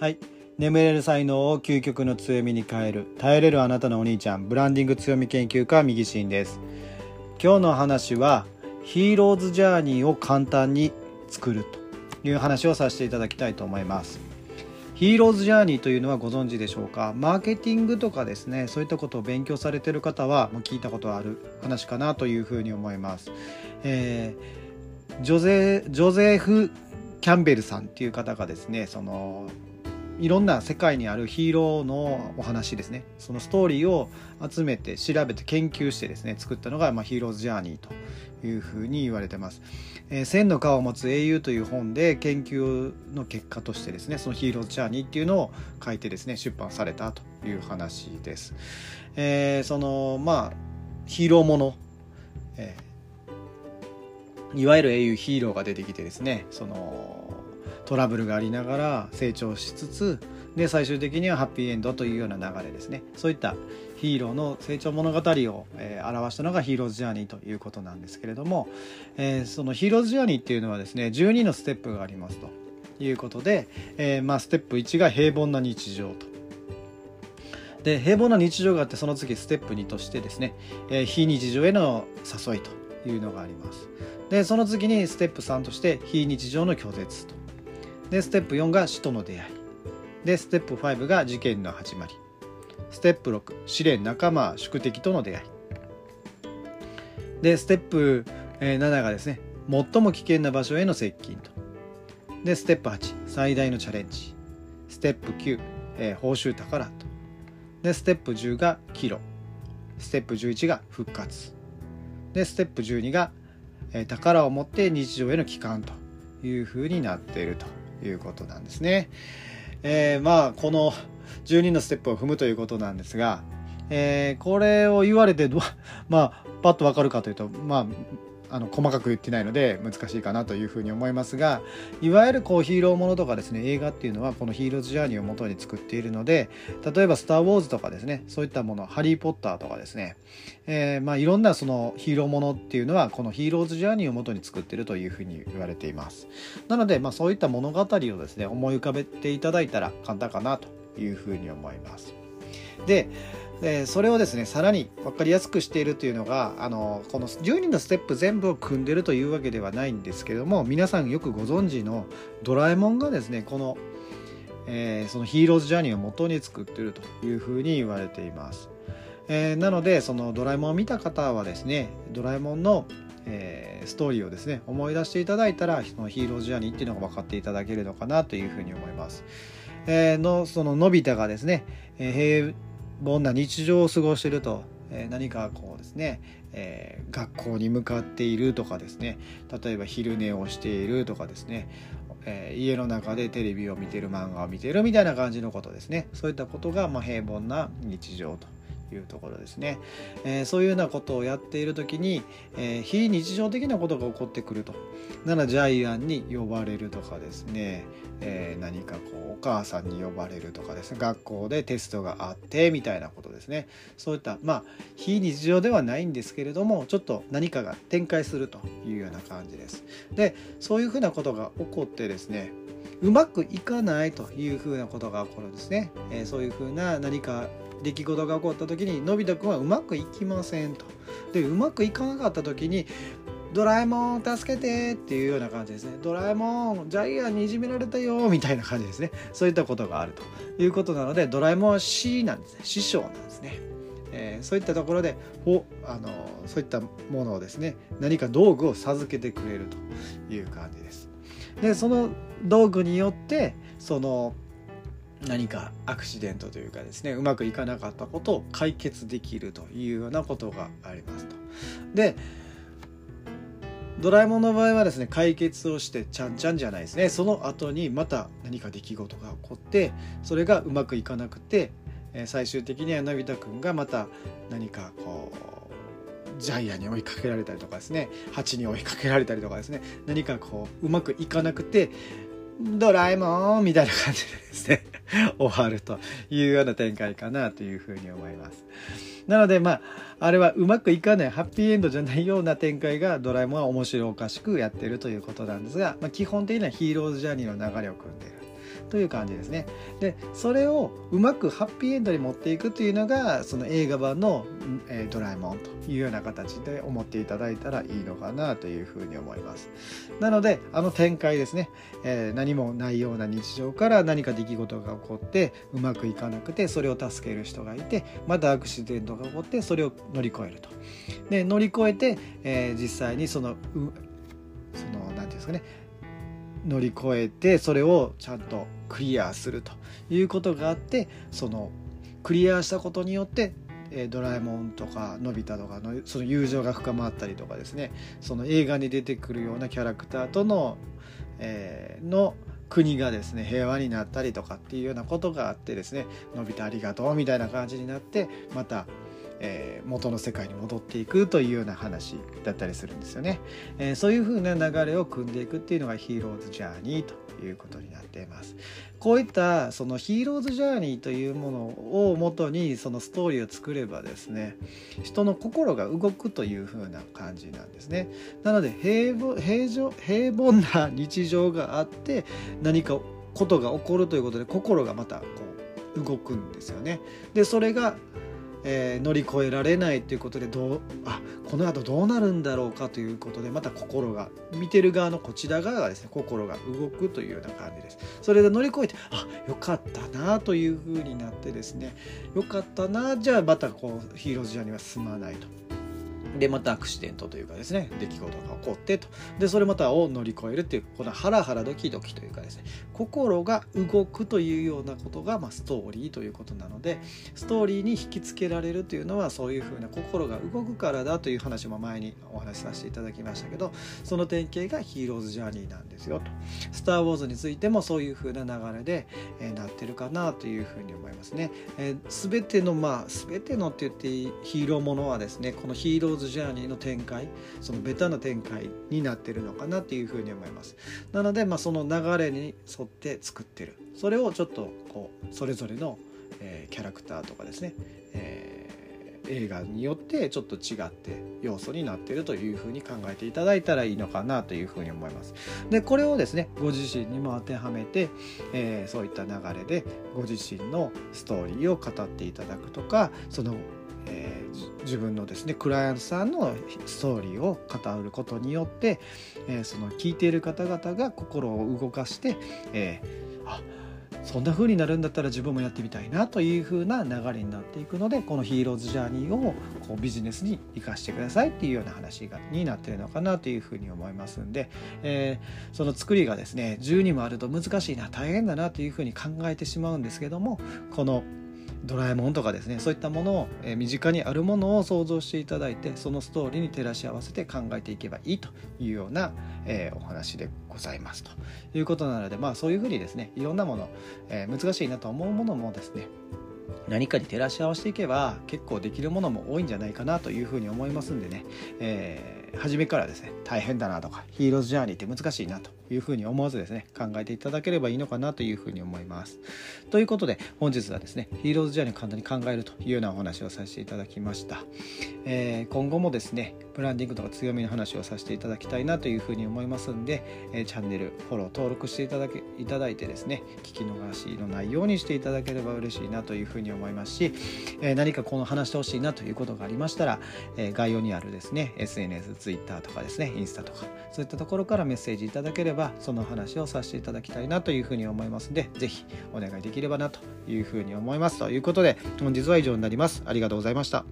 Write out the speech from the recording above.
はい。眠れる才能を究極の強みに変える。耐えれるあなたのお兄ちゃん。ブランディング強み研究家右進です。今日の話はヒーローズジャーニーを簡単に作るという話をさせていただきたいと思います。ヒーローズジャーニーというのはご存知でしょうか？マーケティングとかですねそういったことを勉強されてる方はもう聞いたことある話かなというふうに思います、えー、ジョゼジョゼフ・キャンベルさんっていう方がですねそのいろんな世界にあるヒーローのお話ですねそのストーリーを集めて調べて研究してですね作ったのが、まあ、ヒーローズ・ジャーニーというふうに言われてます。えー、千の顔を持つ英雄という本で研究の結果としてですねそのヒーローズ・ジャーニーっていうのを書いてですね出版されたという話です。えー、そのまあヒーローもの、えー、いわゆる英雄ヒーローが出てきてですねそのトラブルがありながら成長しつつで最終的にはハッピーエンドというような流れですねそういったヒーローの成長物語を、えー、表したのがヒーローズジャーニーということなんですけれども、えー、そのヒーローズジャーニーっていうのはですね12のステップがありますということで、えー、まあ、ステップ1が平凡な日常と。で平凡な日常があってその次ステップ2としてですね、え非日常への誘いというのがあります。でその次にステップ3として非日常の拒絶と。でステップ4が死との出会い。でステップ5が事件の始まり。ステップ6試練仲間宿敵との出会い。でステップ7がですね最も危険な場所への接近と。でステップ8最大のチャレンジ。ステップ9、えー、報酬宝と。でステップ10がキロステップ11が復活。でステップ12が、えー、宝を持って日常への帰還というふうになっていると。いうことなんですね。えー、まあこの12のステップを踏むということなんですが、えー、これを言われて まあパッとわかるかというとまああの細かく言ってないので難しいかなというふうに思いますがいわゆるこうヒーローものとかですね映画っていうのはこのヒーローズジャーニーを元に作っているので例えば「スター・ウォーズ」とかですねそういったもの「ハリー・ポッター」とかですね、えー、まあいろんなそのヒーローものっていうのはこのヒーローズジャーニーを元に作ってるというふうに言われています。なのでまあそういった物語をですね思い浮かべていただいたら簡単かなというふうに思います。でそれをですねさらに分かりやすくしているというのがあのこの12のステップ全部を組んでるというわけではないんですけども皆さんよくご存知のドラえもんがですねこの、えー、そのヒーローズジャーニーを元に作ってるというふうに言われています。えー、なのでそのドラえもんを見た方はですねドラえもんのえー、ストーリーをですね思い出していただいたらそのヒーローズジャーニーっていうのが分かっていただけるのかなというふうに思います。えー、のそののび太がですね、えー、凡な日常を過ごしていると、えー、何かこうですね、えー、学校に向かっているとかですね。例えば昼寝をしているとかですね、えー、家の中でテレビを見てる漫画を見てるみたいな感じのことですね。そういったことがまあ平凡な日常と。いうところですね、えー、そういうようなことをやっている時に、えー、非日常的なことが起こってくると。ならジャイアンに呼ばれるとかですね、えー、何かこうお母さんに呼ばれるとかです。ね学校でテストがあってみたいなことですね。そういったまあ非日常ではないんですけれどもちょっと何かが展開するというような感じです。でそういうふうなことが起こってですねうまくいかないというふうなことが起こるんですね、えー、そういうふうな何か出来事が起こった時にのび太くんはうまくいきませんと。でうまくいかなかった時にドラえもん助けてっていうような感じですね。ドラえもんジャイアンにいじめられたよみたいな感じですね。そういったことがあると。いうことなのでドラえもんは師なんですね。師匠なんですね、えー、そういったところでほあのそういったものをですね何か道具を授けてくれるという感じです。でその道具によってその何かアクシデントというかですねうまくいかなかったことを解決できるというようなことがありますと。でドラえもんの場合はですね解決をしてちゃんちゃんじゃないですねその後にまた何か出来事が起こってそれがうまくいかなくて最終的にはのび太くんがまた何かこうジャイアンに追いかけられたりとかですねハチに追いかけられたりとかですね何かこううまくいかなくてドラえもんみたいな感じでですね 終わるというような展開かなというふうに思います。なのでまああれはうまくいかないハッピーエンドじゃないような展開がドラえもんは面白おかしくやってるということなんですが、まあ、基本的にはヒーローズジャーニーの流れを組んでいる。という感じですね。でそれをうまくハッピーエンドに持っていくというのがその映画版の、えー、ドラえもんというような形で思っていただいたらいいのかなというふうに思います。なのであの展開ですね、えー、何もないような日常から何か出来事が起こってうまくいかなくてそれを助ける人がいてまたアクシデントが起こってそれを乗り越えると。で乗り越えて、えー、実際にそのその何て言うんですかね。乗り越えてそれをちゃんとクリアするということがあってそのクリアしたことによってドラえもんとかのび太とかのその友情が深まったりとかですね。その映画に出てくるようなキャラクターとの,、えー、の国がですね平和になったりとかっていうようなことがあってですねのび太ありがとうみたいな感じになってまたえー、元の世界に戻っていくというような話だったりするんですよね、えー、そういう風な流れを組んでいくっていうのがヒーローズジャーニーということになっています。こういったそのヒーローズジャーニーというものをもとにそのストーリーを作ればですね人の心が動くという風な感じなんですね。なので平平平凡な日常があって何かことが起こるということで心がまたこう動くんですよね。でそれがえー、乗り越えられないということでどうあこの後どうなるんだろうかということでまた心が見てる側のこちら側がですね心が動くというような感じです。それで乗り越えてあよかったなというふうになってですねよかったなじゃあまたこうヒーローズジャーには進まないと。でまたアクシデントというかですね出来事が起こってとでそれまたを乗り越えるっていうこのハラハラドキドキというかですね心が動くというようなことが、まあ、ストーリーということなのでストーリーに引きつけられるというのはそういうふうな心が動くからだという話も前にお話しさせていただきましたけどその典型がヒーローズジャーニーなんですよと「スター・ウォーズ」についてもそういうふうな流れで、えー、なってるかなというふうに思いますね。えー、全てのまあ全てのって言っていいヒーローものはですねこのヒーローズズジャーニーの展開そのベタな展開になってるのかなっていうふうに思います。なので、まあ、その流れに沿って作ってる。それをちょっとこうそれぞれの、えー、キャラクターとかですね、えー、映画によってちょっと違って要素になってるというふうに考えていただいたらいいのかなというふうに思います。でこれをですねご自身にも当てはめて、えー、そういった流れでご自身のストーリーを語っていただくとかそのえー、自分のですねクライアントさんのストーリーを語ることによって、えー、その聞いている方々が心を動かして、えー、あそんな風になるんだったら自分もやってみたいなという風な流れになっていくのでこのヒーローズジャーニーをこうビジネスに生かしてくださいっていうような話がになってるのかなという風に思いますんで、えー、その作りがですね12もあると難しいな大変だなという風に考えてしまうんですけどもこの「ドラえもんとかですねそういったものを、え身近にあるものを想像していただいてそのストーリーに照らし合わせて考えていけばいいというような、えー、お話でございます。ということなのでまあそういうふうにですねいろんなもの、えー、難しいなと思うものもですね何かに照らし合わせていけば結構できるものも多いんじゃないかなというふうに思いますんでね、えー、初めからですね大変だなとかヒーローズジャーニーって難しいなというふうに思わずですね考えていただければいいのかなというふうに思います。ということで本日はですねヒーローズジャーニーを簡単に考えるというようなお話をさせていただきました、えー、今後もですねブランディングとか強みの話をさせていただきたいなというふうに思いますんで、えー、チャンネルフォロー登録していただけいただいてですね聞き逃しのないようにしていただければ嬉しいなというふうに思いますし、えー、何かこの話してほしいなということがありましたら、え概要にあるですね SNS、Twitter とかですねインスタとかそういったところからメッセージいただければばその話をさせていただきたいなというふうに思いますので是非お願いできればなというふうに思います。ということで本日は以上になります。ありがとうございました。